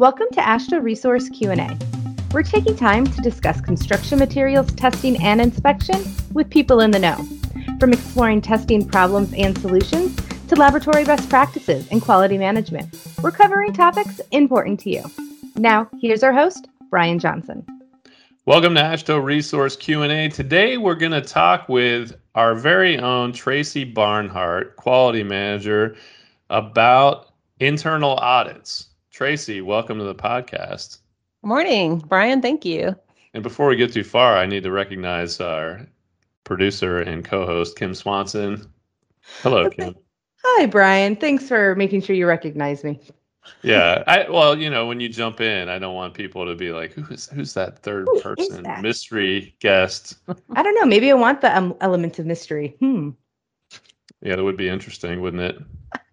Welcome to AASHTO Resource Q&A. We're taking time to discuss construction materials testing and inspection with people in the know, from exploring testing problems and solutions to laboratory best practices and quality management. We're covering topics important to you. Now, here's our host, Brian Johnson. Welcome to AASHTO Resource Q&A. Today we're going to talk with our very own Tracy Barnhart, quality manager, about internal audits. Tracy, welcome to the podcast. Morning, Brian. Thank you. And before we get too far, I need to recognize our producer and co-host Kim Swanson. Hello. Kim. Hi, Brian. Thanks for making sure you recognize me yeah, I well, you know, when you jump in, I don't want people to be like, "Who's who's that third Who person that? mystery guest?" I don't know. Maybe I want the um, element of mystery. Hmm. Yeah, that would be interesting, wouldn't it?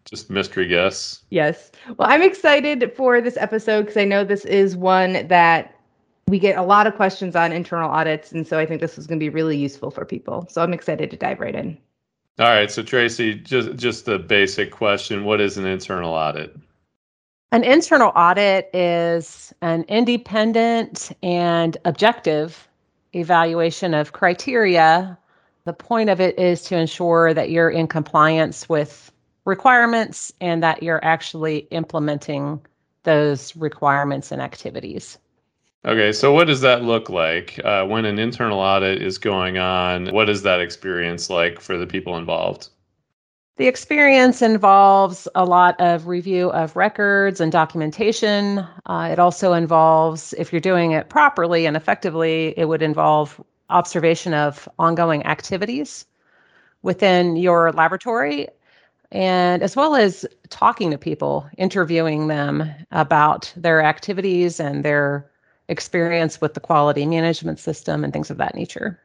Just mystery guests. Yes. Well, I'm excited for this episode because I know this is one that we get a lot of questions on internal audits, and so I think this is going to be really useful for people. So I'm excited to dive right in. All right. So Tracy, just just the basic question: What is an internal audit? An internal audit is an independent and objective evaluation of criteria. The point of it is to ensure that you're in compliance with requirements and that you're actually implementing those requirements and activities. Okay, so what does that look like uh, when an internal audit is going on? What is that experience like for the people involved? The experience involves a lot of review of records and documentation. Uh, it also involves, if you're doing it properly and effectively, it would involve observation of ongoing activities within your laboratory and as well as talking to people, interviewing them about their activities and their experience with the quality management system and things of that nature.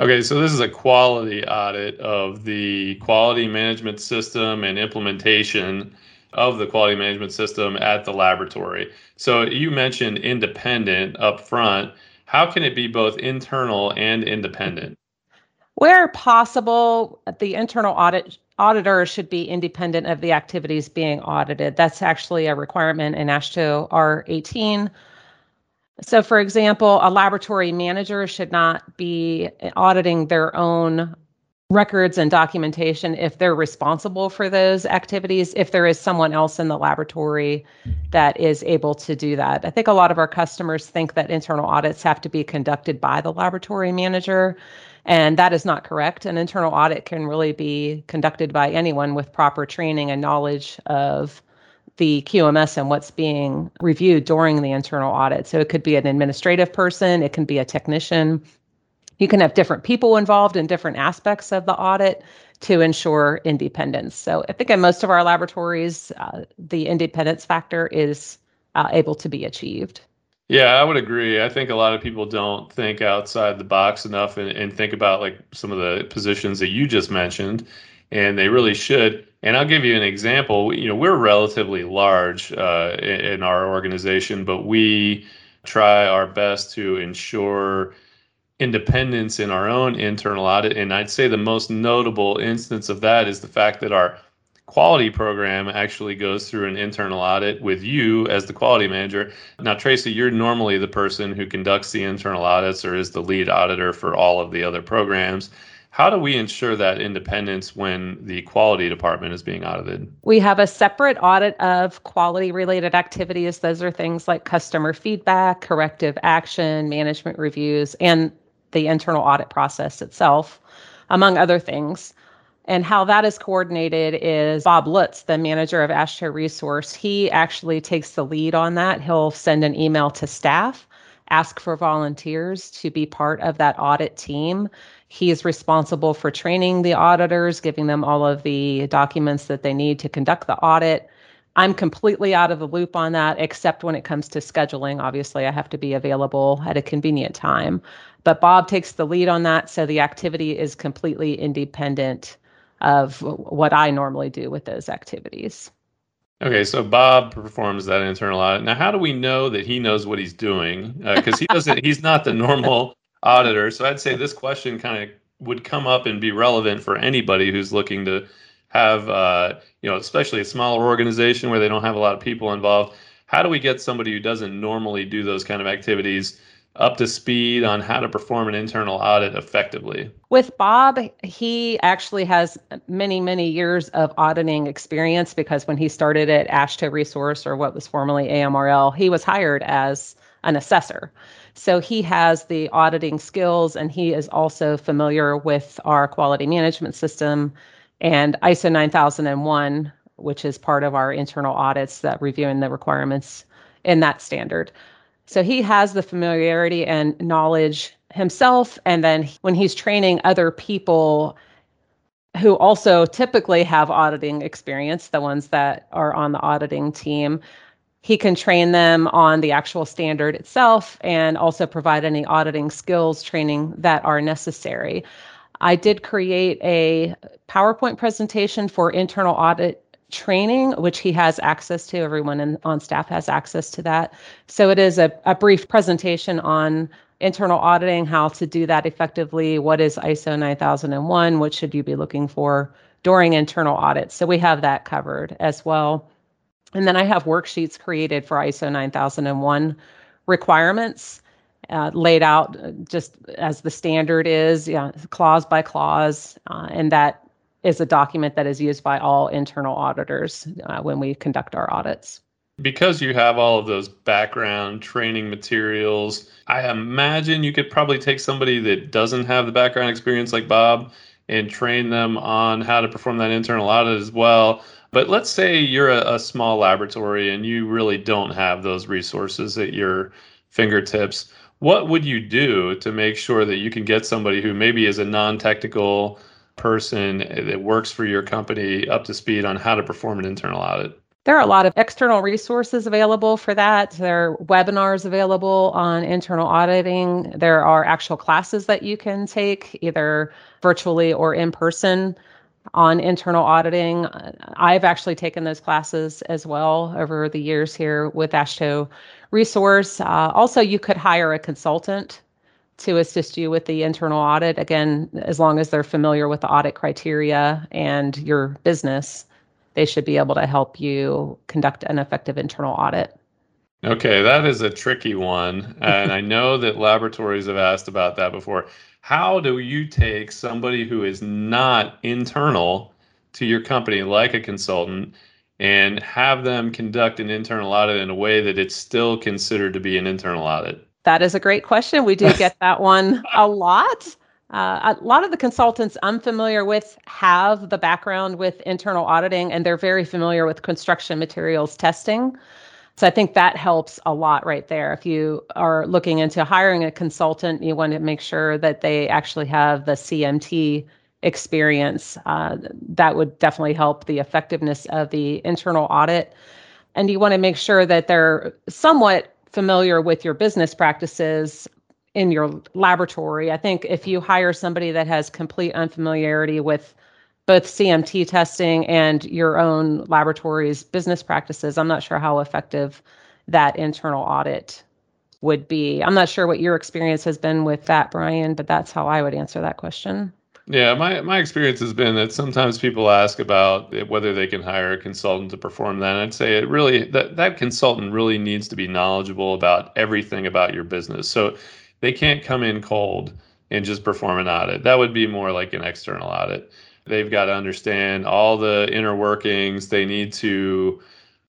Okay, so this is a quality audit of the quality management system and implementation of the quality management system at the laboratory. So you mentioned independent up front. How can it be both internal and independent? Where possible, the internal audit auditor should be independent of the activities being audited. That's actually a requirement in AASHTO R18 so, for example, a laboratory manager should not be auditing their own records and documentation if they're responsible for those activities, if there is someone else in the laboratory that is able to do that. I think a lot of our customers think that internal audits have to be conducted by the laboratory manager, and that is not correct. An internal audit can really be conducted by anyone with proper training and knowledge of the QMS and what's being reviewed during the internal audit. So it could be an administrative person, it can be a technician. You can have different people involved in different aspects of the audit to ensure independence. So I think in most of our laboratories, uh, the independence factor is uh, able to be achieved. Yeah, I would agree. I think a lot of people don't think outside the box enough and, and think about like some of the positions that you just mentioned, and they really should. And I'll give you an example. You know, we're relatively large uh, in, in our organization, but we try our best to ensure independence in our own internal audit. And I'd say the most notable instance of that is the fact that our quality program actually goes through an internal audit with you as the quality manager. Now, Tracy, you're normally the person who conducts the internal audits or is the lead auditor for all of the other programs. How do we ensure that independence when the quality department is being audited? We have a separate audit of quality related activities. Those are things like customer feedback, corrective action, management reviews, and the internal audit process itself, among other things. And how that is coordinated is Bob Lutz, the manager of AASHTO Resource. He actually takes the lead on that. He'll send an email to staff, ask for volunteers to be part of that audit team. He is responsible for training the auditors, giving them all of the documents that they need to conduct the audit. I'm completely out of the loop on that, except when it comes to scheduling. Obviously, I have to be available at a convenient time. But Bob takes the lead on that. So the activity is completely independent of what I normally do with those activities. Okay, so Bob performs that internal audit. Now, how do we know that he knows what he's doing? Because uh, he doesn't. He's not the normal auditor. So I'd say this question kind of would come up and be relevant for anybody who's looking to have, uh, you know, especially a smaller organization where they don't have a lot of people involved. How do we get somebody who doesn't normally do those kind of activities up to speed on how to perform an internal audit effectively? With Bob, he actually has many, many years of auditing experience because when he started at AASHTO Resource or what was formerly AMRL, he was hired as an assessor. So he has the auditing skills and he is also familiar with our quality management system and ISO 9001, which is part of our internal audits that reviewing the requirements in that standard. So he has the familiarity and knowledge himself. And then when he's training other people who also typically have auditing experience, the ones that are on the auditing team, he can train them on the actual standard itself and also provide any auditing skills training that are necessary. I did create a PowerPoint presentation for internal audit training, which he has access to. Everyone in, on staff has access to that. So it is a, a brief presentation on internal auditing, how to do that effectively, what is ISO 9001, what should you be looking for during internal audits. So we have that covered as well. And then I have worksheets created for ISO 9001 requirements. Uh, laid out uh, just as the standard is, yeah, clause by clause, uh, and that is a document that is used by all internal auditors uh, when we conduct our audits. Because you have all of those background training materials, I imagine you could probably take somebody that doesn't have the background experience like Bob and train them on how to perform that internal audit as well. But let's say you're a, a small laboratory and you really don't have those resources at your fingertips. What would you do to make sure that you can get somebody who maybe is a non technical person that works for your company up to speed on how to perform an internal audit? There are a lot of external resources available for that. There are webinars available on internal auditing. There are actual classes that you can take, either virtually or in person, on internal auditing. I've actually taken those classes as well over the years here with AASHTO Resource. Uh, also, you could hire a consultant to assist you with the internal audit. Again, as long as they're familiar with the audit criteria and your business, they should be able to help you conduct an effective internal audit. Okay, that is a tricky one. And I know that laboratories have asked about that before. How do you take somebody who is not internal to your company, like a consultant, and have them conduct an internal audit in a way that it's still considered to be an internal audit? That is a great question. We do get that one a lot. Uh, a lot of the consultants I'm familiar with have the background with internal auditing and they're very familiar with construction materials testing. So I think that helps a lot right there. If you are looking into hiring a consultant, you want to make sure that they actually have the CMT experience. Uh, that would definitely help the effectiveness of the internal audit. And you want to make sure that they're somewhat familiar with your business practices in your laboratory. I think if you hire somebody that has complete unfamiliarity with both CMT testing and your own laboratory's business practices, I'm not sure how effective that internal audit would be. I'm not sure what your experience has been with that, Brian, but that's how I would answer that question. Yeah, my, my experience has been that sometimes people ask about whether they can hire a consultant to perform that. And I'd say it really that that consultant really needs to be knowledgeable about everything about your business. So they can't come in cold and just perform an audit. That would be more like an external audit. They've got to understand all the inner workings. They need to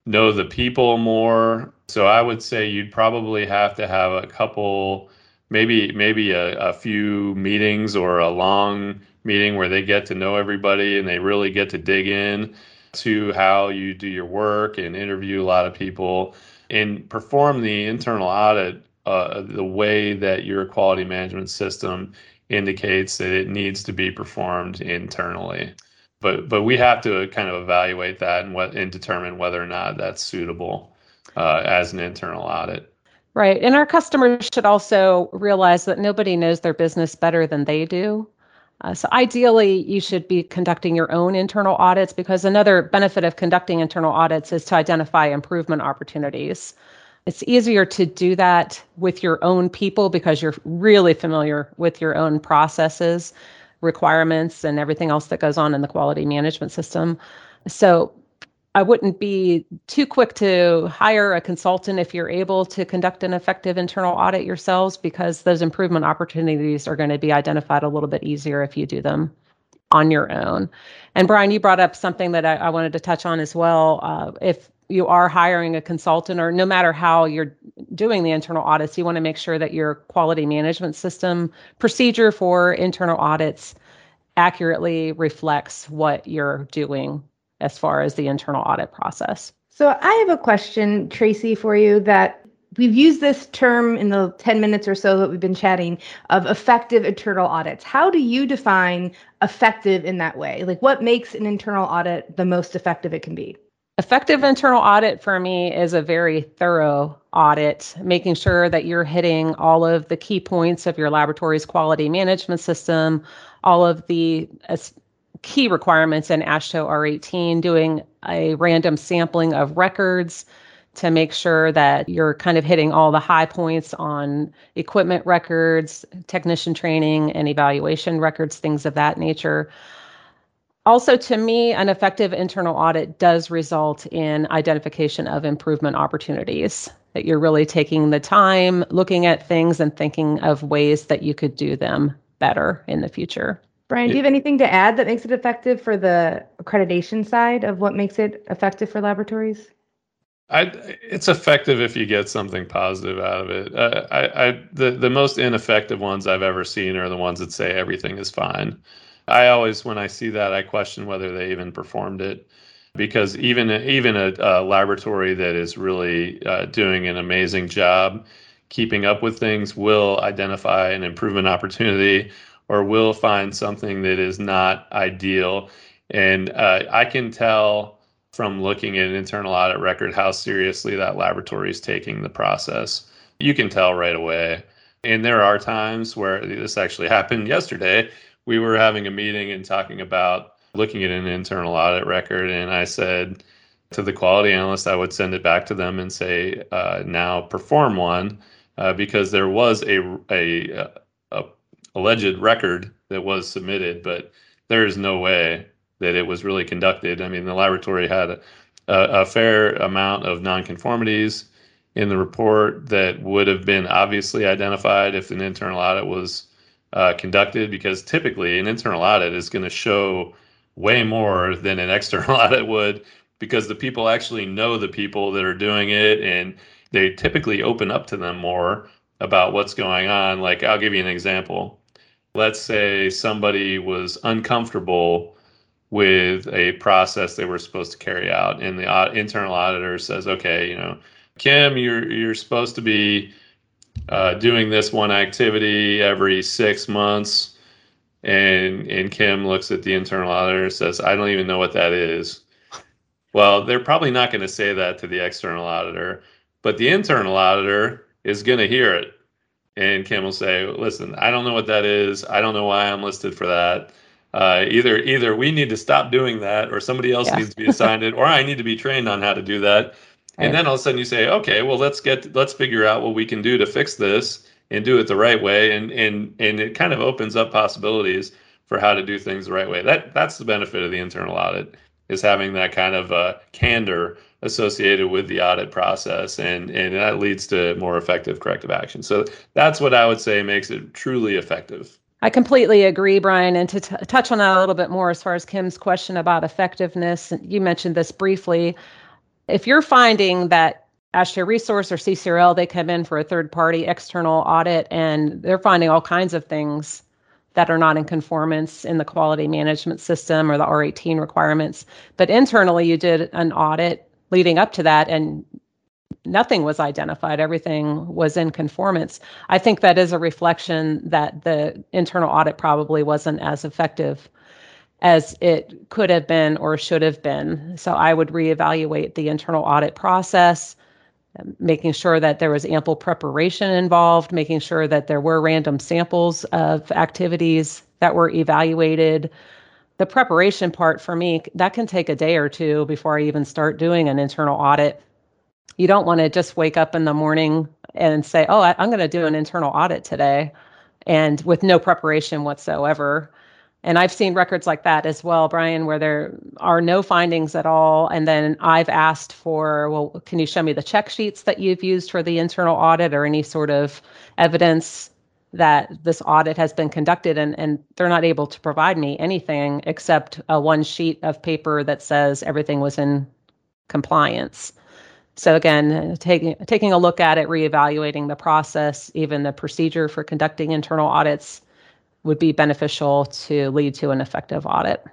know the people more. So I would say you'd probably have to have a couple maybe maybe a, a few meetings or a long meeting where they get to know everybody and they really get to dig in to how you do your work and interview a lot of people and perform the internal audit uh, the way that your quality management system indicates that it needs to be performed internally. But but we have to kind of evaluate that and what and determine whether or not that's suitable uh, as an internal audit Right. And our customers should also realize that nobody knows their business better than they do. Uh, so ideally, you should be conducting your own internal audits because another benefit of conducting internal audits is to identify improvement opportunities. It's easier to do that with your own people because you're really familiar with your own processes requirements and everything else that goes on in the quality management system. So I wouldn't be too quick to hire a consultant if you're able to conduct an effective internal audit yourselves because those improvement opportunities are going to be identified a little bit easier if you do them on your own. And Brian, you brought up something that I, I wanted to touch on as well. Uh, if you are hiring a consultant or no matter how you're doing the internal audits, you want to make sure that your quality management system procedure for internal audits accurately reflects what you're doing as far as the internal audit process. So I have a question, Tracy, for you that we've used this term in the 10 minutes or so that we've been chatting of effective internal audits. How do you define effective in that way? Like what makes an internal audit the most effective it can be? Effective internal audit for me is a very thorough audit, making sure that you're hitting all of the key points of your laboratory's quality management system, all of the key requirements in AASHTO R18, doing a random sampling of records to make sure that you're kind of hitting all the high points on equipment records, technician training, and evaluation records, things of that nature. Also, to me, an effective internal audit does result in identification of improvement opportunities, that you're really taking the time, looking at things, and thinking of ways that you could do them better in the future. Brian, do you have anything to add that makes it effective for the accreditation side of what makes it effective for laboratories? I, it's effective if you get something positive out of it. Uh, I, I, the the most ineffective ones I've ever seen are the ones that say everything is fine. I always, when I see that, I question whether they even performed it, because even even a, a laboratory that is really uh, doing an amazing job keeping up with things will identify an improvement opportunity or will find something that is not ideal. And uh, I can tell from looking at an internal audit record how seriously that laboratory is taking the process. You can tell right away. And there are times where this actually happened yesterday. We were having a meeting and talking about looking at an internal audit record. And I said to the quality analyst, I would send it back to them and say, uh, now perform one, uh, because there was a, a, a alleged record that was submitted, but there is no way that it was really conducted. I mean, the laboratory had a, a fair amount of nonconformities in the report that would have been obviously identified if an internal audit was uh, conducted, because typically an internal audit is going to show way more than an external audit would, because the people actually know the people that are doing it and they typically open up to them more about what's going on. Like, I'll give you an example let's say somebody was uncomfortable with a process they were supposed to carry out and the internal auditor says okay you know kim you're you're supposed to be uh, doing this one activity every six months. And and kim looks at the internal auditor and says i don't even know what that is. Well they're probably not going to say that to the external auditor but the internal auditor is going to hear it and Kim will say, "Listen, I don't know what that is. I don't know why I'm listed for that. Uh, either either we need to stop doing that, or somebody else yeah. needs to be assigned it, or I need to be trained on how to do that." And then all of a sudden you say, "Okay, well let's get let's figure out what we can do to fix this and do it the right way." And and and it kind of opens up possibilities for how to do things the right way. That that's the benefit of the internal audit is having that kind of uh, candor associated with the audit process and and that leads to more effective corrective action. So that's what i would say makes it truly effective. I completely agree brian and to t- touch on that a little bit more as far as kim's question about effectiveness you mentioned this briefly. If you're finding that AASHTO Resource or CCRL, they come in for a third party external audit and they're finding all kinds of things that are not in conformance in the quality management system or the R18 requirements. But internally, you did an audit leading up to that and nothing was identified. Everything was in conformance. I think that is a reflection that the internal audit probably wasn't as effective as it could have been or should have been. So i would reevaluate the internal audit process Um, making sure that there was ample preparation involved making sure that there were random samples of activities that were evaluated. The preparation part for me that can take a day or two before i even start doing an internal audit. You don't want to just wake up in the morning and say oh I, i'm going to do an internal audit today and with no preparation whatsoever And I've seen records like that as well, Brian, where there are no findings at all. And then I've asked for, well, can you show me the check sheets that you've used for the internal audit or any sort of evidence that this audit has been conducted? And, and they're not able to provide me anything except a one sheet of paper that says everything was in compliance. So again, taking taking a look at it, reevaluating the process, even the procedure for conducting internal audits would be beneficial to lead to an effective audit.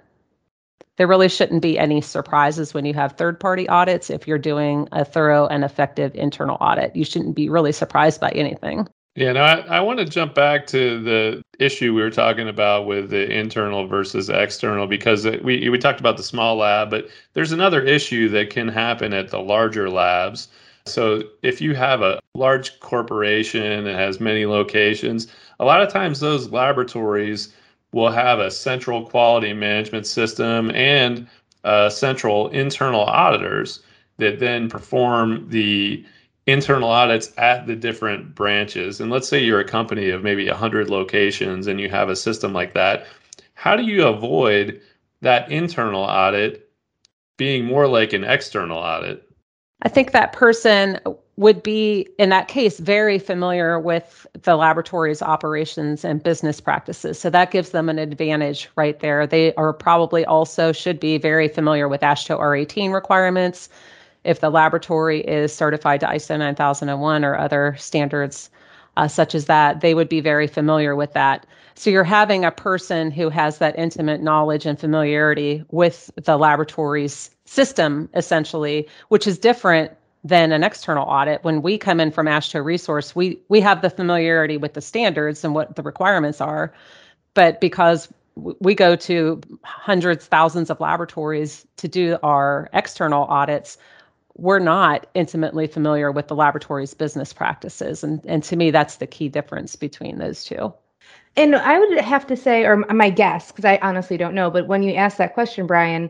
There really shouldn't be any surprises when you have third party audits if you're doing a thorough and effective internal audit. You shouldn't be really surprised by anything. Yeah, no, I, I want to jump back to the issue we were talking about with the internal versus external because we we talked about the small lab, but there's another issue that can happen at the larger labs. So if you have a large corporation that has many locations, a lot of times those laboratories will have a central quality management system and uh, central internal auditors that then perform the internal audits at the different branches. And let's say you're a company of maybe 100 locations and you have a system like that. How do you avoid that internal audit being more like an external audit? I think that person would be, in that case, very familiar with the laboratory's operations and business practices. So that gives them an advantage right there. They are probably also should be very familiar with AASHTO R18 requirements. If the laboratory is certified to ISO 9001 or other standards uh, such as that, they would be very familiar with that. So you're having a person who has that intimate knowledge and familiarity with the laboratory's system, essentially, which is different than an external audit. When we come in from AASHTO Resource, we we have the familiarity with the standards and what the requirements are, but because we go to hundreds, thousands of laboratories to do our external audits, we're not intimately familiar with the laboratory's business practices. And, and to me, that's the key difference between those two. And I would have to say, or my guess, because I honestly don't know, but when you ask that question, Brian,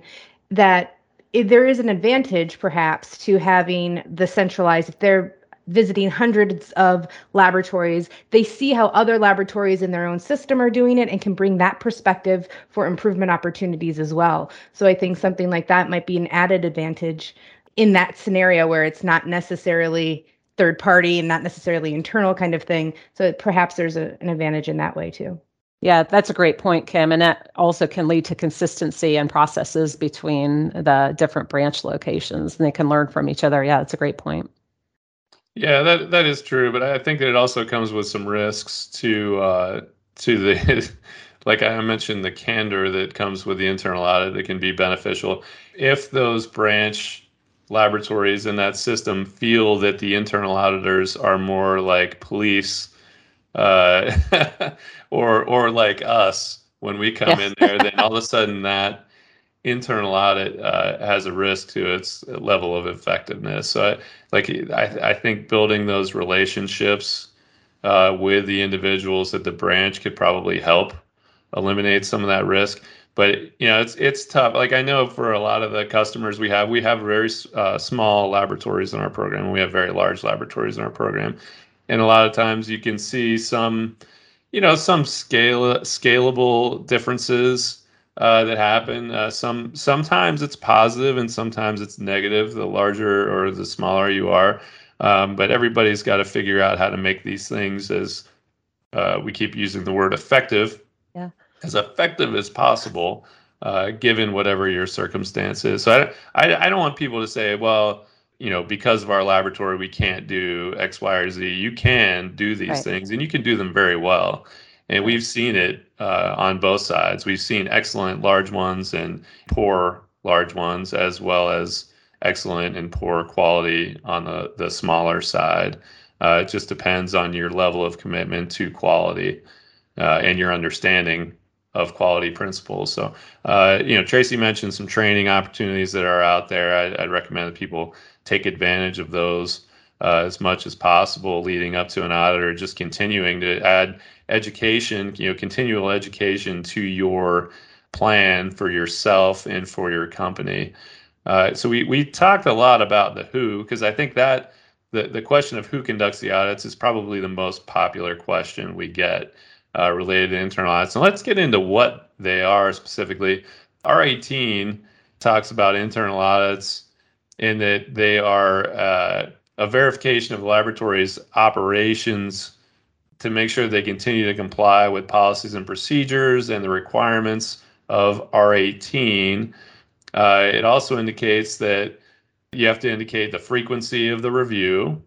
that there is an advantage perhaps to having the centralized, if they're visiting hundreds of laboratories, they see how other laboratories in their own system are doing it and can bring that perspective for improvement opportunities as well. So I think something like that might be an added advantage in that scenario where it's not necessarily third party and not necessarily internal kind of thing. So perhaps there's a, an advantage in that way too. Yeah, that's a great point, Kim. And that also can lead to consistency and processes between the different branch locations and they can learn from each other. Yeah, that's a great point. Yeah, that that is true, but I think that it also comes with some risks to uh, to the like I mentioned the candor that comes with the internal audit that can be beneficial if those branch laboratories in that system feel that the internal auditors are more like police uh, or or like us when we come in there, then all of a sudden that internal audit uh, has a risk to its level of effectiveness. So, I, like I, I think building those relationships uh, with the individuals at the branch could probably help eliminate some of that risk. But you know it's it's tough. Like i know for a lot of the customers we have we have very uh, small laboratories in our program. And we have very large laboratories in our program and a lot of times you can see some you know some scale scalable differences uh, that happen. Uh, some sometimes it's positive and sometimes it's negative the larger or the smaller you are. Um, but everybody's got to figure out how to make these things as uh, we keep using the word effective. Yeah. As effective as possible, uh, given whatever your circumstance is. So I, I, I don't want people to say, well, you know, because of our laboratory, we can't do X, Y, or Z. You can do these right. things, and you can do them very well. And we've seen it uh, on both sides. We've seen excellent large ones and poor large ones, as well as excellent and poor quality on the, the smaller side. Uh, it just depends on your level of commitment to quality uh, and your understanding of quality principles. So, uh, you know, Tracy mentioned some training opportunities that are out there. I'd, I'd recommend that people take advantage of those uh, as much as possible leading up to an audit or just continuing to add education, you know, continual education to your plan for yourself and for your company. Uh, so we, we talked a lot about the who, because I think that the, the question of who conducts the audits is probably the most popular question we get uh, related to internal audits. And let's get into what they are specifically. R18 talks about internal audits in that they are uh, a verification of the laboratory's operations to make sure they continue to comply with policies and procedures and the requirements of R18. Uh, it also indicates that you have to indicate the frequency of the review,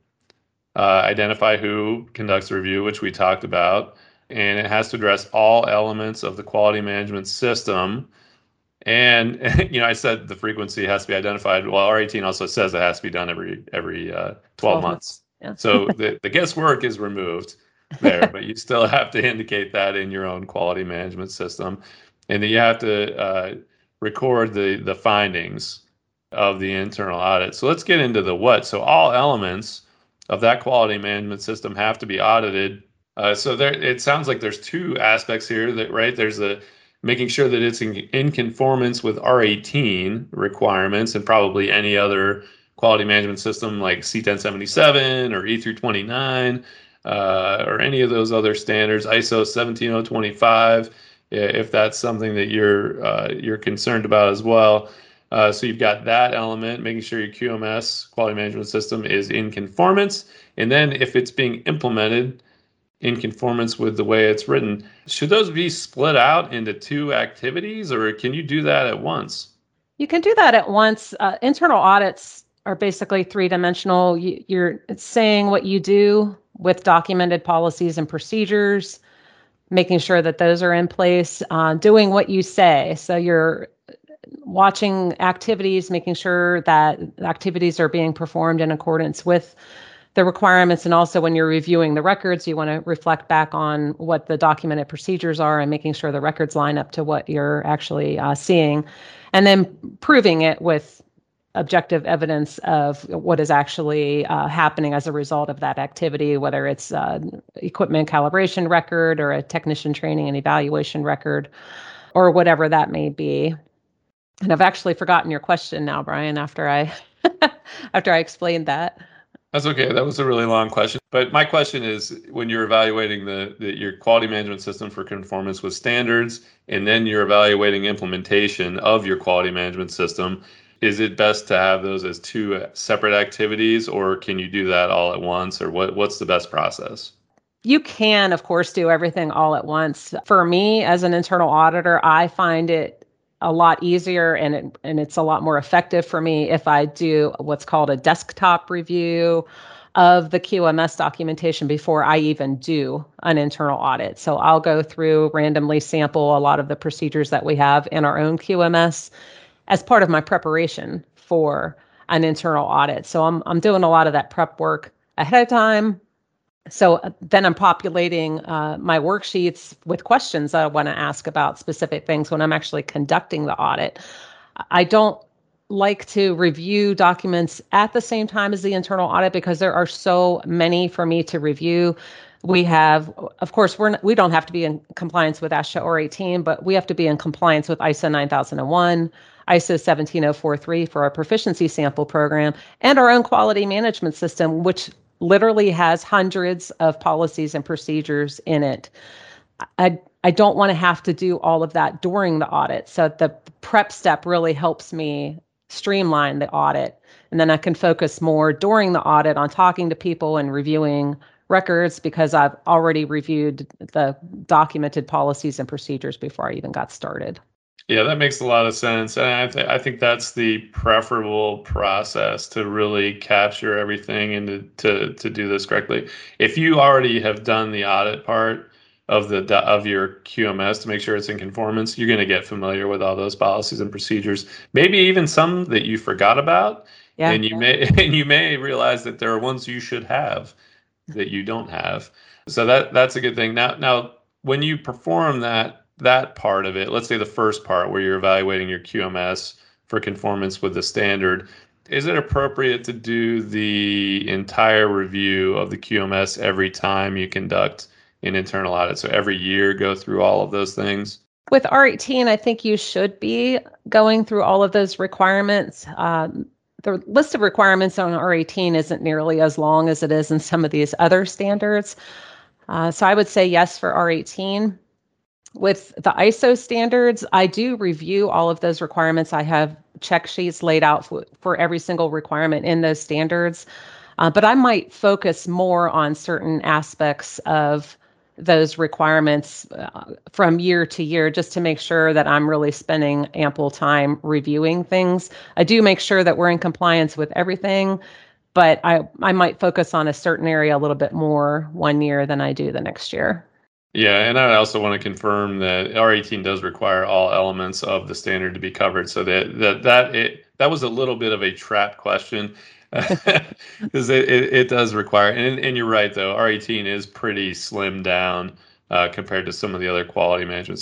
uh, identify who conducts the review, which we talked about, and it has to address all elements of the quality management system. And you know, I said the frequency has to be identified. Well, R18 also says it has to be done every every uh, 12, 12 months. months. Yeah. so the, the guesswork is removed there, but you still have to indicate that in your own quality management system, and then you have to uh, record the the findings of the internal audit. So let's get into the what. So all elements of that quality management system have to be audited. Uh, so there, it sounds like there's two aspects here. That right there's the making sure that it's in, in conformance with R18 requirements and probably any other quality management system like C1077 or E329 uh, or any of those other standards, ISO 17025, if that's something that you're uh, you're concerned about as well. Uh, so you've got that element, making sure your QMS quality management system is in conformance, and then if it's being implemented in conformance with the way it's written, should those be split out into two activities, or can you do that at once? You can do that at once. Uh, internal audits are basically three dimensional. You, you're saying what you do with documented policies and procedures, making sure that those are in place, uh, doing what you say. So you're watching activities, making sure that activities are being performed in accordance with the requirements. And also, when you're reviewing the records, you want to reflect back on what the documented procedures are and making sure the records line up to what you're actually uh, seeing. And then proving it with objective evidence of what is actually uh, happening as a result of that activity, whether it's uh, equipment calibration record or a technician training and evaluation record, or whatever that may be. And I've actually forgotten your question now, Brian. After I after I explained that. That's okay. That was a really long question. But my question is when you're evaluating the, the, your quality management system for conformance with standards, and then you're evaluating implementation of your quality management system, is it best to have those as two separate activities, or can you do that all at once, or what, what's the best process? You can, of course, do everything all at once. For me, as an internal auditor, I find it a lot easier and it, and it's a lot more effective for me if I do what's called a desktop review of the QMS documentation before I even do an internal audit. So I'll go through randomly sample a lot of the procedures that we have in our own QMS as part of my preparation for an internal audit. So I'm I'm doing a lot of that prep work ahead of time so uh, then I'm populating uh, my worksheets with questions I want to ask about specific things when I'm actually conducting the audit. I don't like to review documents at the same time as the internal audit because there are so many for me to review. We have, of course, we're not, we don't have to be in compliance with AASHTO R18, but we have to be in compliance with ISO 9001, ISO 17043 for our proficiency sample program, and our own quality management system, which literally has hundreds of policies and procedures in it. I I don't want to have to do all of that during the audit. So the prep step really helps me streamline the audit. And then I can focus more during the audit on talking to people and reviewing records because I've already reviewed the documented policies and procedures before I even got started. Yeah, that makes a lot of sense. And I, th- I think that's the preferable process to really capture everything and to, to, to do this correctly. If you already have done the audit part of the of your QMS to make sure it's in conformance, you're going to get familiar with all those policies and procedures. Maybe even some that you forgot about, yeah, and you yeah. may and you may realize that there are ones you should have that you don't have. So that that's a good thing. Now now when you perform that that part of it, let's say the first part where you're evaluating your QMS for conformance with the standard, is it appropriate to do the entire review of the QMS every time you conduct an internal audit? So every year go through all of those things? With R18, I think you should be going through all of those requirements. Um, the list of requirements on R18 isn't nearly as long as it is in some of these other standards. Uh, so I would say yes for R18. With the ISO standards, I do review all of those requirements. I have check sheets laid out for, for every single requirement in those standards. Uh, but I might focus more on certain aspects of those requirements uh, from year to year just to make sure that I'm really spending ample time reviewing things. I do make sure that we're in compliance with everything, but I, I might focus on a certain area a little bit more one year than I do the next year. Yeah, and I also want to confirm that R18 does require all elements of the standard to be covered. So that that that it that was a little bit of a trap question because it, it, it, does require and, and you're right though r18 is pretty slim down uh, compared to some of the other quality management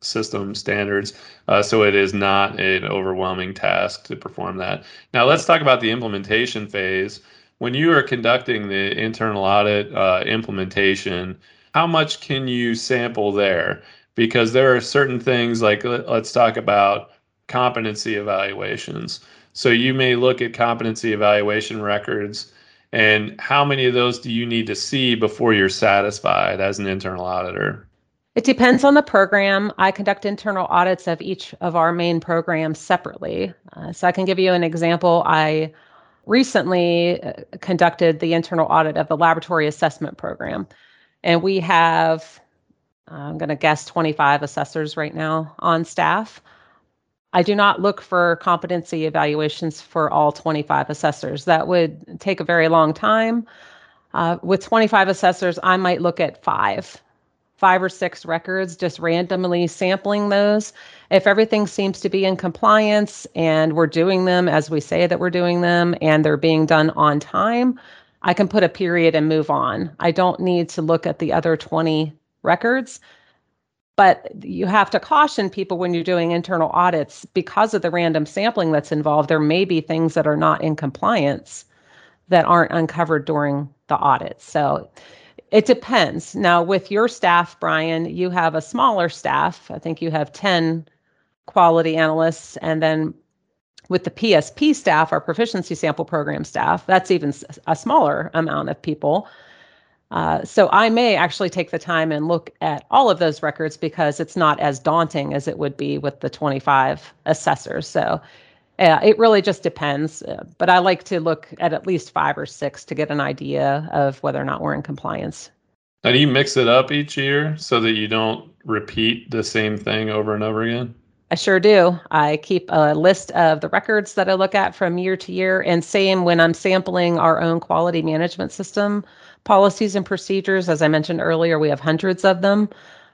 system, standards uh, so it is not an overwhelming task to perform that now let's talk about the implementation phase when you are conducting the internal audit uh, implementation how much can you sample there because there are certain things like let's talk about competency evaluations so you may look at competency evaluation records and how many of those do you need to see before you're satisfied as an internal auditor? It depends on the program. I conduct internal audits of each of our main programs separately. Uh, so I can give you an example. I recently uh, conducted the internal audit of the laboratory assessment program, and we have, I'm going to guess, 25 assessors right now on staff. I do not look for competency evaluations for all 25 assessors. That would take a very long time. Uh, with 25 assessors, I might look at five, five or six records, just randomly sampling those. If everything seems to be in compliance and we're doing them as we say that we're doing them and they're being done on time, I can put a period and move on. I don't need to look at the other 20 records but you have to caution people when you're doing internal audits because of the random sampling that's involved. There may be things that are not in compliance that aren't uncovered during the audit. So it depends. Now, with your staff, Brian, you have a smaller staff. I think you have 10 quality analysts. And then with the PSP staff, our proficiency sample program staff, that's even a smaller amount of people. Uh, so I may actually take the time and look at all of those records because it's not as daunting as it would be with the 25 assessors. So uh, it really just depends. Uh, but I like to look at at least five or six to get an idea of whether or not we're in compliance. And you mix it up each year so that you don't repeat the same thing over and over again? I sure do. I keep a list of the records that I look at from year to year. And same when I'm sampling our own quality management system policies and procedures. As I mentioned earlier, we have hundreds of them.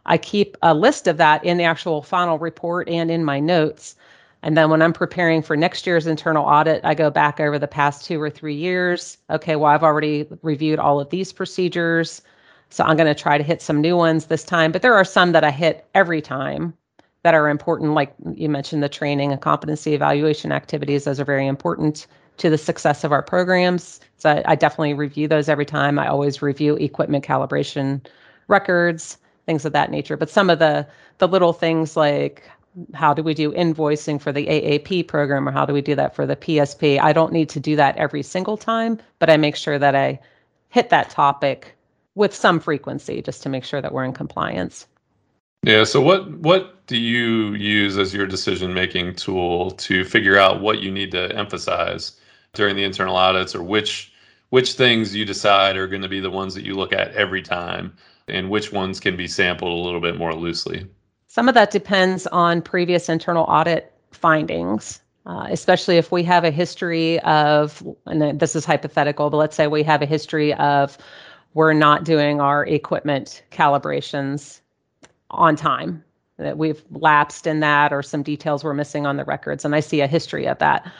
I keep a list of that in the actual final report and in my notes. And then when I'm preparing for next year's internal audit, I go back over the past two or three years. Okay, well, I've already reviewed all of these procedures. So I'm going to try to hit some new ones this time, but there are some that I hit every time that are important, like you mentioned, the training and competency evaluation activities. Those are very important to the success of our programs. So I, I definitely review those every time. I always review equipment calibration records, things of that nature. But some of the the little things like how do we do invoicing for the AAP program or how do we do that for the PSP? I don't need to do that every single time, but I make sure that I hit that topic with some frequency just to make sure that we're in compliance. Yeah. So what what do you use as your decision making tool to figure out what you need to emphasize during the internal audits, or which which things you decide are going to be the ones that you look at every time, and which ones can be sampled a little bit more loosely? Some of that depends on previous internal audit findings. Uh, especially if we have a history of, and this is hypothetical, but let's say we have a history of we're not doing our equipment calibrations on time that we've lapsed in that or some details we're missing on the records and i see a history of that.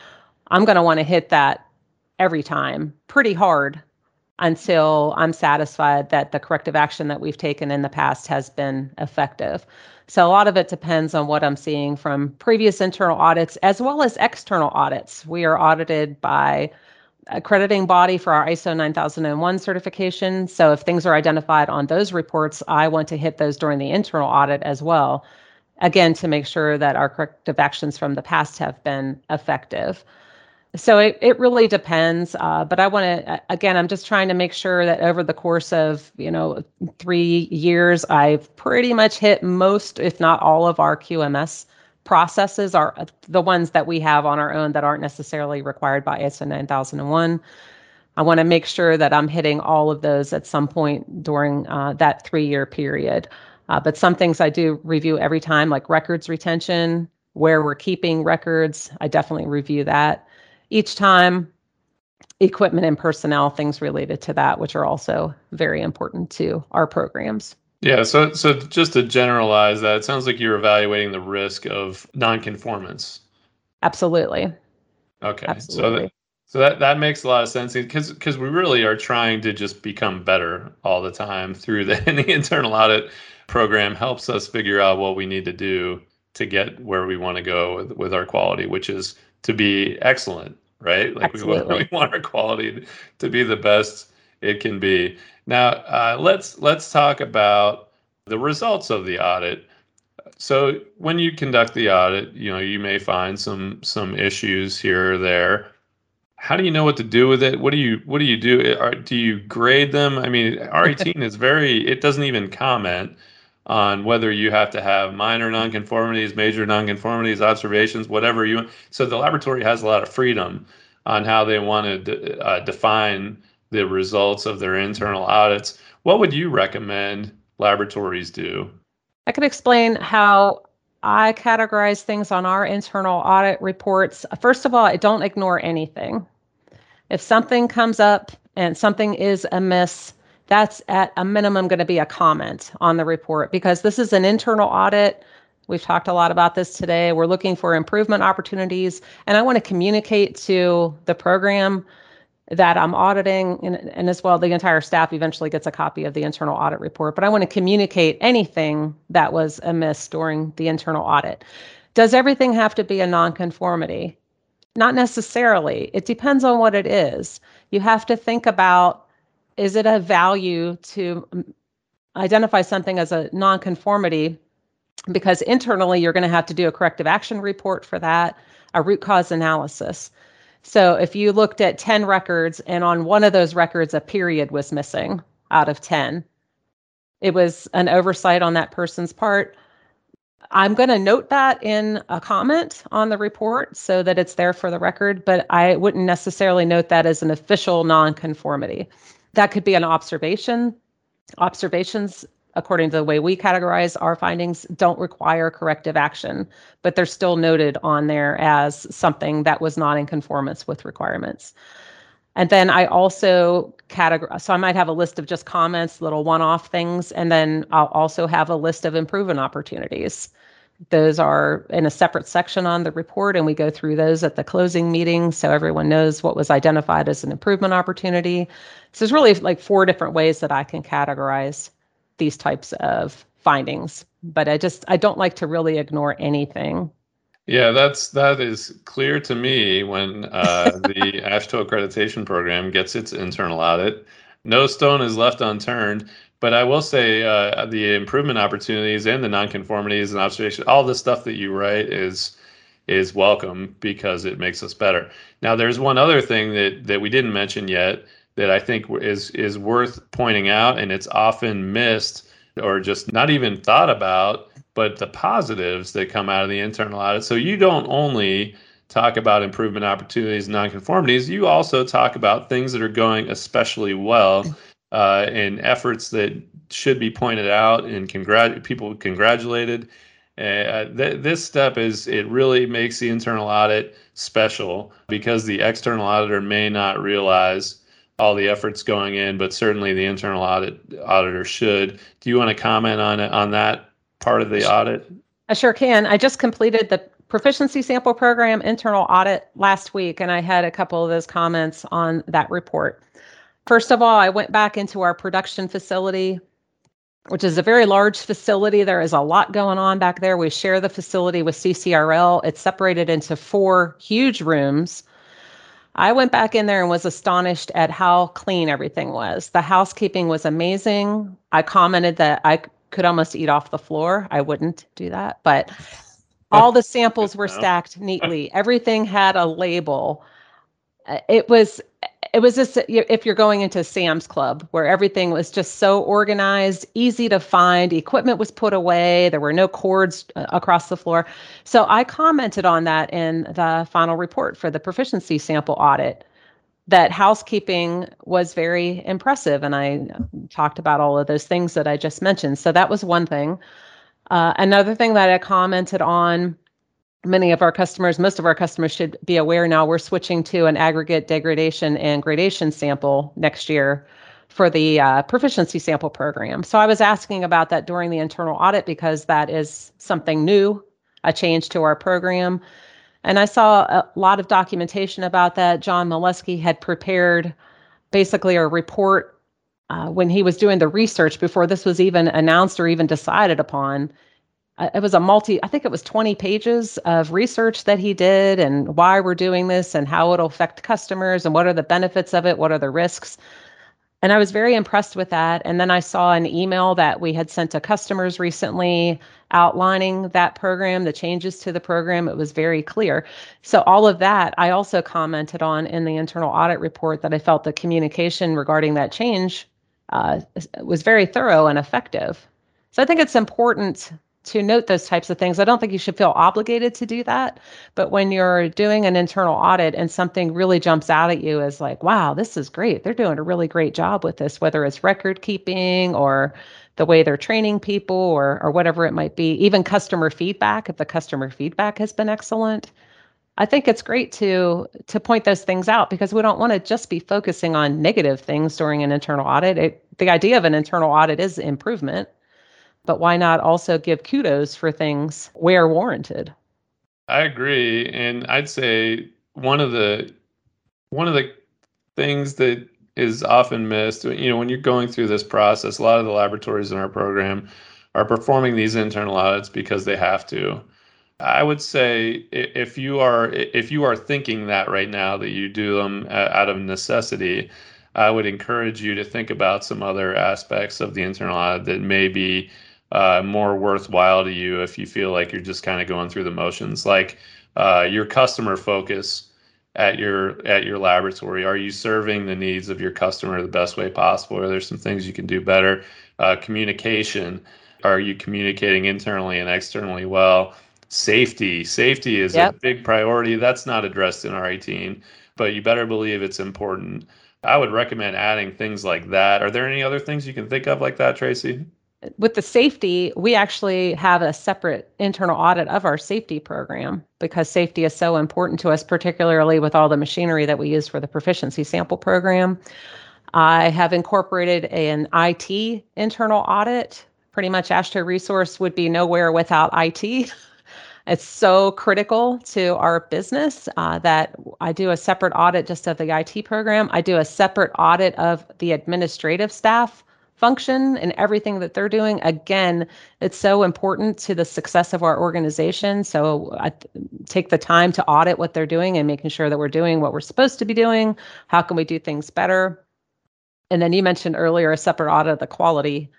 I'm going to want to hit that every time pretty hard until i'm satisfied that the corrective action that we've taken in the past has been effective. So a lot of it depends on what i'm seeing from previous internal audits as well as external audits. We are audited by accrediting body for our ISO 9001 certification. So if things are identified on those reports, I want to hit those during the internal audit as well. Again, to make sure that our corrective actions from the past have been effective. So it, it really depends. Uh, but I want to, again, I'm just trying to make sure that over the course of, you know, three years, I've pretty much hit most, if not all of our QMS processes are the ones that we have on our own that aren't necessarily required by ISO 9001. I want to make sure that I'm hitting all of those at some point during uh, that three year period. Uh, but some things I do review every time, like records retention, where we're keeping records. I definitely review that each time. Equipment and personnel, things related to that, which are also very important to our programs. Yeah, so so just to generalize that, it sounds like you're evaluating the risk of nonconformance. Absolutely. Okay. Absolutely. So that, so that that makes a lot of sense because because we really are trying to just become better all the time through the, the internal audit program helps us figure out what we need to do to get where we want to go with, with our quality, which is to be excellent, right? Like we want, we want our quality to be the best it can be. Now, uh, let's let's talk about the results of the audit. So, when you conduct the audit, you know you may find some some issues here or there. How do you know what to do with it? What do you what do you do? Are, do you grade them? I mean, R18 is very. It doesn't even comment on whether you have to have minor nonconformities, major nonconformities, observations, whatever you. So the laboratory has a lot of freedom on how they want to uh, define the results of their internal audits. What would you recommend laboratories do? I can explain how I categorize things on our internal audit reports. First of all, I don't ignore anything. If something comes up and something is amiss, that's at a minimum going to be a comment on the report because this is an internal audit. We've talked a lot about this today. We're looking for improvement opportunities, and I want to communicate to the program that I'm auditing, and, and, as well, the entire staff eventually gets a copy of the internal audit report. But I want to communicate anything that was amiss during the internal audit. Does everything have to be a nonconformity? Not necessarily. It depends on what it is. You have to think about is it a value to um, identify something as a nonconformity? Because internally, you're going to have to do a corrective action report for that, a root cause analysis. So if you looked at 10 records and on one of those records, a period was missing out of 10, it was an oversight on that person's part. I'm going to note that in a comment on the report so that it's there for the record, but I wouldn't necessarily note that as an official nonconformity. That could be an observation. Observations, according to the way we categorize our findings, don't require corrective action, but they're still noted on there as something that was not in conformance with requirements. And then I also categorize, so I might have a list of just comments, little one off things, and then I'll also have a list of improvement opportunities. Those are in a separate section on the report, and we go through those at the closing meeting so everyone knows what was identified as an improvement opportunity. So there's really like four different ways that I can categorize these types of findings, but I just I don't like to really ignore anything. Yeah, that's that is clear to me when uh, the AASHTO accreditation program gets its internal audit. No stone is left unturned. But I will say uh, the improvement opportunities and the nonconformities and observation, all the stuff that you write is is welcome because it makes us better. Now, there's one other thing that that we didn't mention yet that I think is is worth pointing out, and it's often missed or just not even thought about. But the positives that come out of the internal audit. So you don't only talk about improvement opportunities nonconformities, you also talk about things that are going especially well uh, and efforts that should be pointed out and congrat- people congratulated. Uh, th- this step is it really makes the internal audit special because the external auditor may not realize all the efforts going in, but certainly the internal audit auditor should. Do you want to comment on on that part of the audit? I sure can. I just completed the proficiency sample program internal audit last week, and I had a couple of those comments on that report. First of all, I went back into our production facility, which is a very large facility. There is a lot going on back there. We share the facility with CCRL. It's separated into four huge rooms. I went back in there and was astonished at how clean everything was. The housekeeping was amazing. I commented that I could almost eat off the floor. I wouldn't do that, but all the samples were stacked neatly. Everything had a label. It was it was just if you're going into Sam's Club where everything was just so organized, easy to find, equipment was put away, there were no cords uh, across the floor. So I commented on that in the final report for the proficiency sample audit that housekeeping was very impressive and I talked about all of those things that I just mentioned. So that was one thing. Uh, another thing that I commented on many of our customers, most of our customers should be aware now we're switching to an aggregate degradation and gradation sample next year for the uh, proficiency sample program. So I was asking about that during the internal audit because that is something new, a change to our program. And I saw a lot of documentation about that. John Malusky had prepared basically a report uh, when he was doing the research before this was even announced or even decided upon it was a multi i think it was 20 pages of research that he did and why we're doing this and how it'll affect customers and what are the benefits of it what are the risks. And i was very impressed with that. And then i saw an email that we had sent to customers recently outlining that program the changes to the program. It was very clear. So all of that i also commented on in the internal audit report that i felt the communication regarding that change uh, was very thorough and effective. So i think it's important to note those types of things. I don't think you should feel obligated to do that. But when you're doing an internal audit and something really jumps out at you as like, wow, this is great. They're doing a really great job with this, whether it's record keeping or the way they're training people or or whatever it might be, even customer feedback, if the customer feedback has been excellent. I think it's great to to point those things out because we don't want to just be focusing on negative things during an internal audit. It, the idea of an internal audit is improvement but why not also give kudos for things where warranted? I agree, and I'd say one of the one of the things that is often missed, you know, when you're going through this process, a lot of the laboratories in our program are performing these internal audits because they have to. I would say if you are if you are thinking that right now that you do them uh, out of necessity, I would encourage you to think about some other aspects of the internal audit that may be uh, more worthwhile to you if you feel like you're just kind of going through the motions? Like uh, your customer focus at your at your laboratory are you serving the needs of your customer the best way possible? Are there some things you can do better? Uh, communication are you communicating internally and externally well? Safety safety is yep. a big priority. That's not addressed in R18 but you better believe it's important. I would recommend adding things like that. Are there any other things you can think of like that tracy with the safety, we actually have a separate internal audit of our safety program because safety is so important to us, particularly with all the machinery that we use for the proficiency sample program. I have incorporated an IT internal audit. Pretty much AASHTO Resource would be nowhere without IT. it's so critical to our business uh, that I do a separate audit just of the IT program. I do a separate audit of the administrative staff function and everything that they're doing. Again it's so important to the success of our organization. So i take the time to audit what they're doing and making sure that we're doing what we're supposed to be doing. How can we do things better? And then you mentioned earlier a separate audit of the quality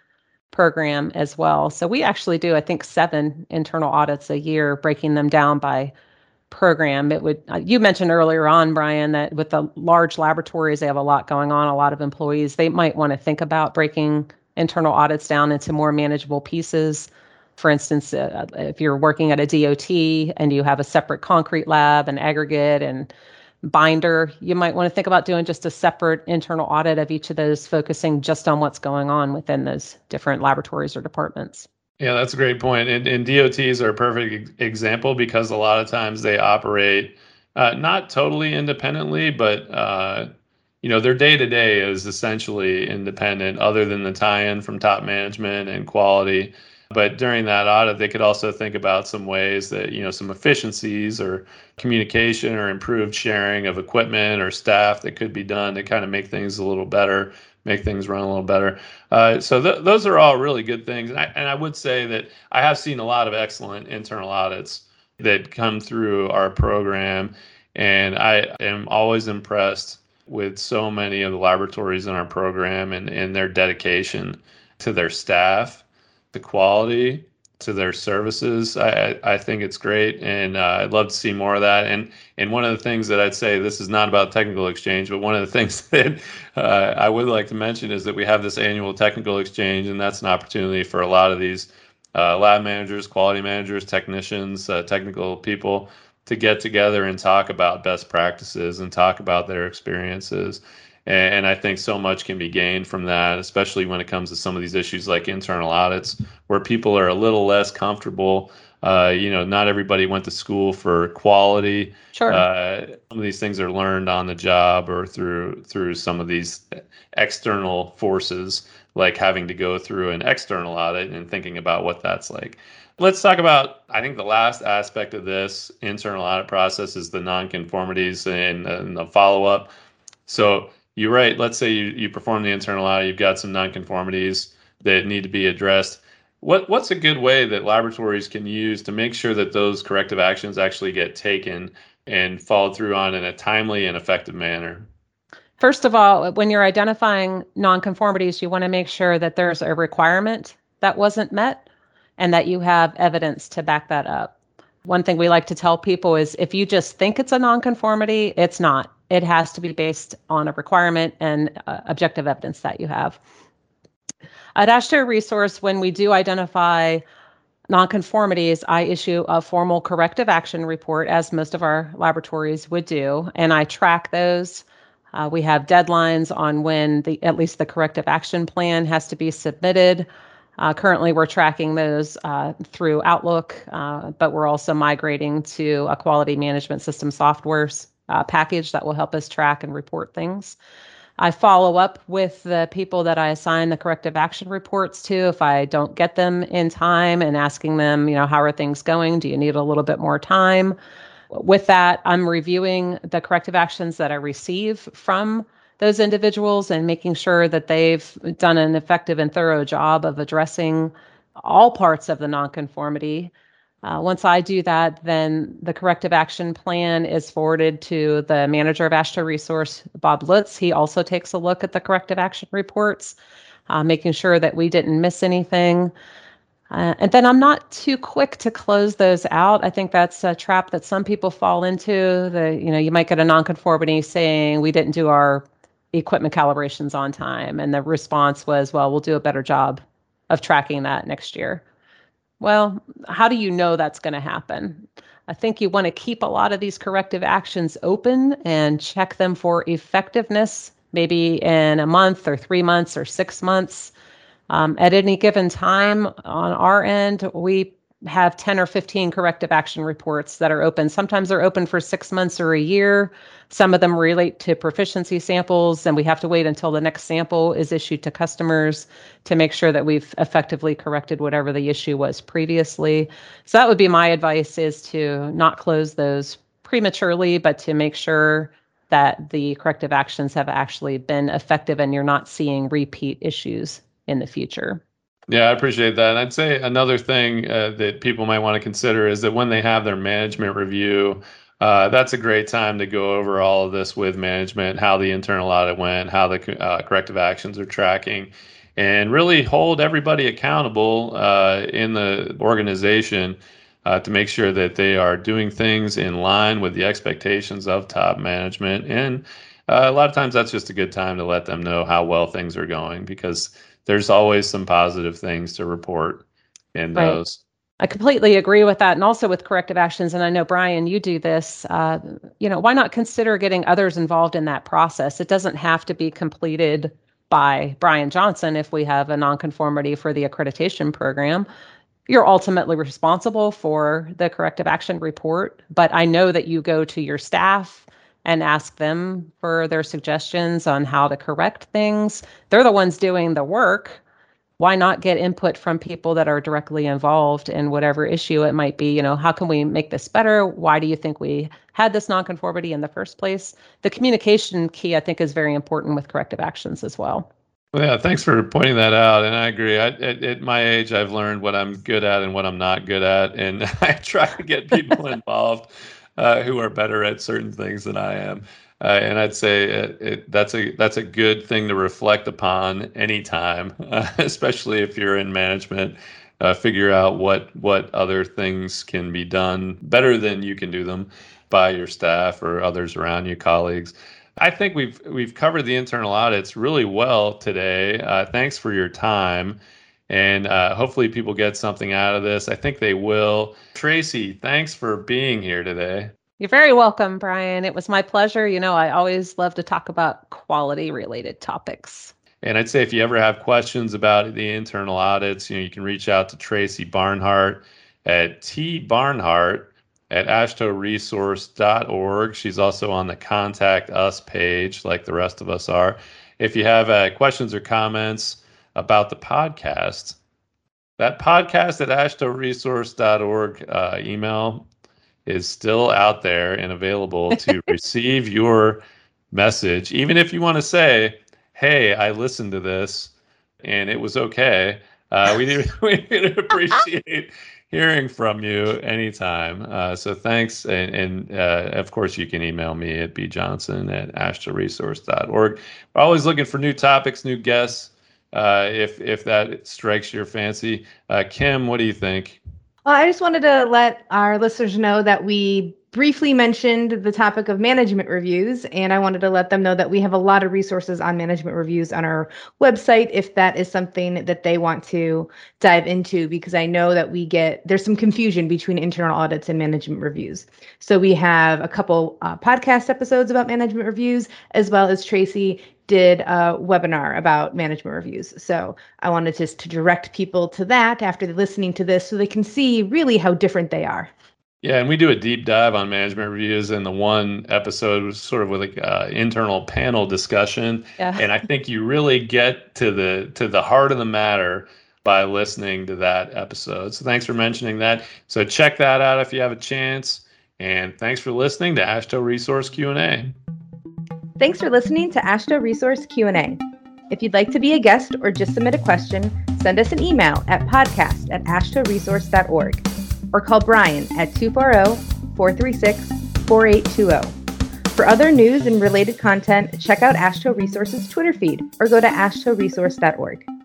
program as well. So we actually do i think seven internal audits a year breaking them down by program it would uh, you mentioned earlier on brian that with the large laboratories they have a lot going on a lot of employees they might want to think about breaking internal audits down into more manageable pieces. For instance uh, if you're working at a dot and you have a separate concrete lab and aggregate and binder you might want to think about doing just a separate internal audit of each of those focusing just on what's going on within those different laboratories or departments yeah, that's a great point. And, and DOTs are a perfect example because a lot of times they operate uh, not totally independently, but uh, you know their day to day is essentially independent, other than the tie-in from top management and quality. But during that audit, they could also think about some ways that you know some efficiencies or communication or improved sharing of equipment or staff that could be done to kind of make things a little better make things run a little better. Uh, so th- those are all really good things. And I, and I would say that I have seen a lot of excellent internal audits that come through our program. And I am always impressed with so many of the laboratories in our program and, and their dedication to their staff, the quality, to their services. I, I think it's great, and uh, I'd love to see more of that. And and one of the things that I'd say this is not about technical exchange, but one of the things that uh, I would like to mention is that we have this annual technical exchange, and that's an opportunity for a lot of these uh, lab managers, quality managers, technicians, uh, technical people to get together and talk about best practices and talk about their experiences. And I think so much can be gained from that, especially when it comes to some of these issues like internal audits, where people are a little less comfortable. Uh, you know, not everybody went to school for quality. Sure. Uh, some of these things are learned on the job or through through some of these external forces, like having to go through an external audit and thinking about what that's like. Let's talk about. I think the last aspect of this internal audit process is the nonconformities and, and the follow up. So you're right. Let's say you, you perform the internal audit, you've got some nonconformities that need to be addressed. What what's a good way that laboratories can use to make sure that those corrective actions actually get taken and followed through on in a timely and effective manner? First of all, when you're identifying nonconformities, you want to make sure that there's a requirement that wasn't met and that you have evidence to back that up. One thing we like to tell people is if you just think it's a nonconformity, it's not it has to be based on a requirement and uh, objective evidence that you have. At AASHTO Resource, when we do identify nonconformities, I issue a formal corrective action report, as most of our laboratories would do, and I track those. Uh, we have deadlines on when the at least the corrective action plan has to be submitted. Uh, currently, we're tracking those uh, through Outlook, uh, but we're also migrating to a quality management system softwares uh, package that will help us track and report things. I follow up with the people that I assign the corrective action reports to if I don't get them in time and asking them, you know, how are things going? Do you need a little bit more time? With that, I'm reviewing the corrective actions that I receive from those individuals and making sure that they've done an effective and thorough job of addressing all parts of the nonconformity uh, once I do that, then the corrective action plan is forwarded to the manager of AASHTO Resource, Bob Lutz. He also takes a look at the corrective action reports, uh, making sure that we didn't miss anything. Uh, and then I'm not too quick to close those out. I think that's a trap that some people fall into. The you know you might get a nonconformity saying we didn't do our equipment calibrations on time, and the response was, well, we'll do a better job of tracking that next year. Well, how do you know that's going to happen? I think you want to keep a lot of these corrective actions open and check them for effectiveness, maybe in a month or three months or six months. Um, at any given time on our end, we have 10 or 15 corrective action reports that are open. Sometimes they're open for six months or a year. Some of them relate to proficiency samples, and we have to wait until the next sample is issued to customers to make sure that we've effectively corrected whatever the issue was previously. So that would be my advice is to not close those prematurely, but to make sure that the corrective actions have actually been effective and you're not seeing repeat issues in the future. Yeah, I appreciate that. And I'd say another thing uh, that people might want to consider is that when they have their management review, uh, that's a great time to go over all of this with management, how the internal audit went, how the uh, corrective actions are tracking, and really hold everybody accountable uh, in the organization uh, to make sure that they are doing things in line with the expectations of top management. And uh, a lot of times that's just a good time to let them know how well things are going because there's always some positive things to report in right. those. I completely agree with that, and also with corrective actions. And I know Brian, you do this. Uh, you know, why not consider getting others involved in that process? It doesn't have to be completed by Brian Johnson if we have a nonconformity for the accreditation program. You're ultimately responsible for the corrective action report, but I know that you go to your staff and ask them for their suggestions on how to correct things. They're the ones doing the work. Why not get input from people that are directly involved in whatever issue it might be? You know, how can we make this better? Why do you think we had this nonconformity in the first place? The communication key, I think, is very important with corrective actions as well. Well, yeah, thanks for pointing that out. And I agree. I, at, at, my age, I've learned what I'm good at and what I'm not good at, and I try to get people involved uh, who are better at certain things than I am. Uh, and I'd say it, it, that's a that's a good thing to reflect upon anytime, uh, especially if you're in management uh, figure out what what other things can be done better than you can do them by your staff or others around you, colleagues. I think we've we've covered the internal audits really well today. Uh, thanks for your time, and uh, hopefully people get something out of this. I think they will. Tracy, thanks for being here today. You're very welcome, Brian. It was my pleasure. You know, I always love to talk about quality related topics. And I'd say if you ever have questions about the internal audits, you know, you can reach out to Tracy Barnhart at tbarnhart at aashtoresource.org. She's also on the contact us page, like the rest of us are. If you have uh, questions or comments about the podcast, that podcast at aashtoresource.org uh, email is still out there and available to receive your message. Even if you want to say, hey, I listened to this and it was okay. Uh, we we appreciate hearing from you anytime. Uh, so thanks. And, and uh, of course, you can email me at bjohnson at aashtoresource.org. We're always looking for new topics, new guests, uh, if, if that strikes your fancy. Uh, Kim, what do you think? Well, I just wanted to let our listeners know that we briefly mentioned the topic of management reviews, and I wanted to let them know that we have a lot of resources on management reviews on our website if that is something that they want to dive into, because I know that we get there's some confusion between internal audits and management reviews. So we have a couple uh, podcast episodes about management reviews, as well as Tracy did a webinar about management reviews. So I wanted just to direct people to that after listening to this so they can see really how different they are. Yeah, and we do a deep dive on management reviews, and the one episode was sort of with like uh, internal panel discussion. Yeah. And I think you really get to the to the heart of the matter by listening to that episode. So thanks for mentioning that. So check that out if you have a chance. And thanks for listening to AASHTO Resource Q&A. Thanks for listening to AASHTO Resource Q&A. If you'd like to be a guest or just submit a question, send us an email at podcast at aashtoresource.org or call Brian at 240 436 4820. For other news and related content, check out AASHTO Resources Twitter feed or go to aashtoresource.org.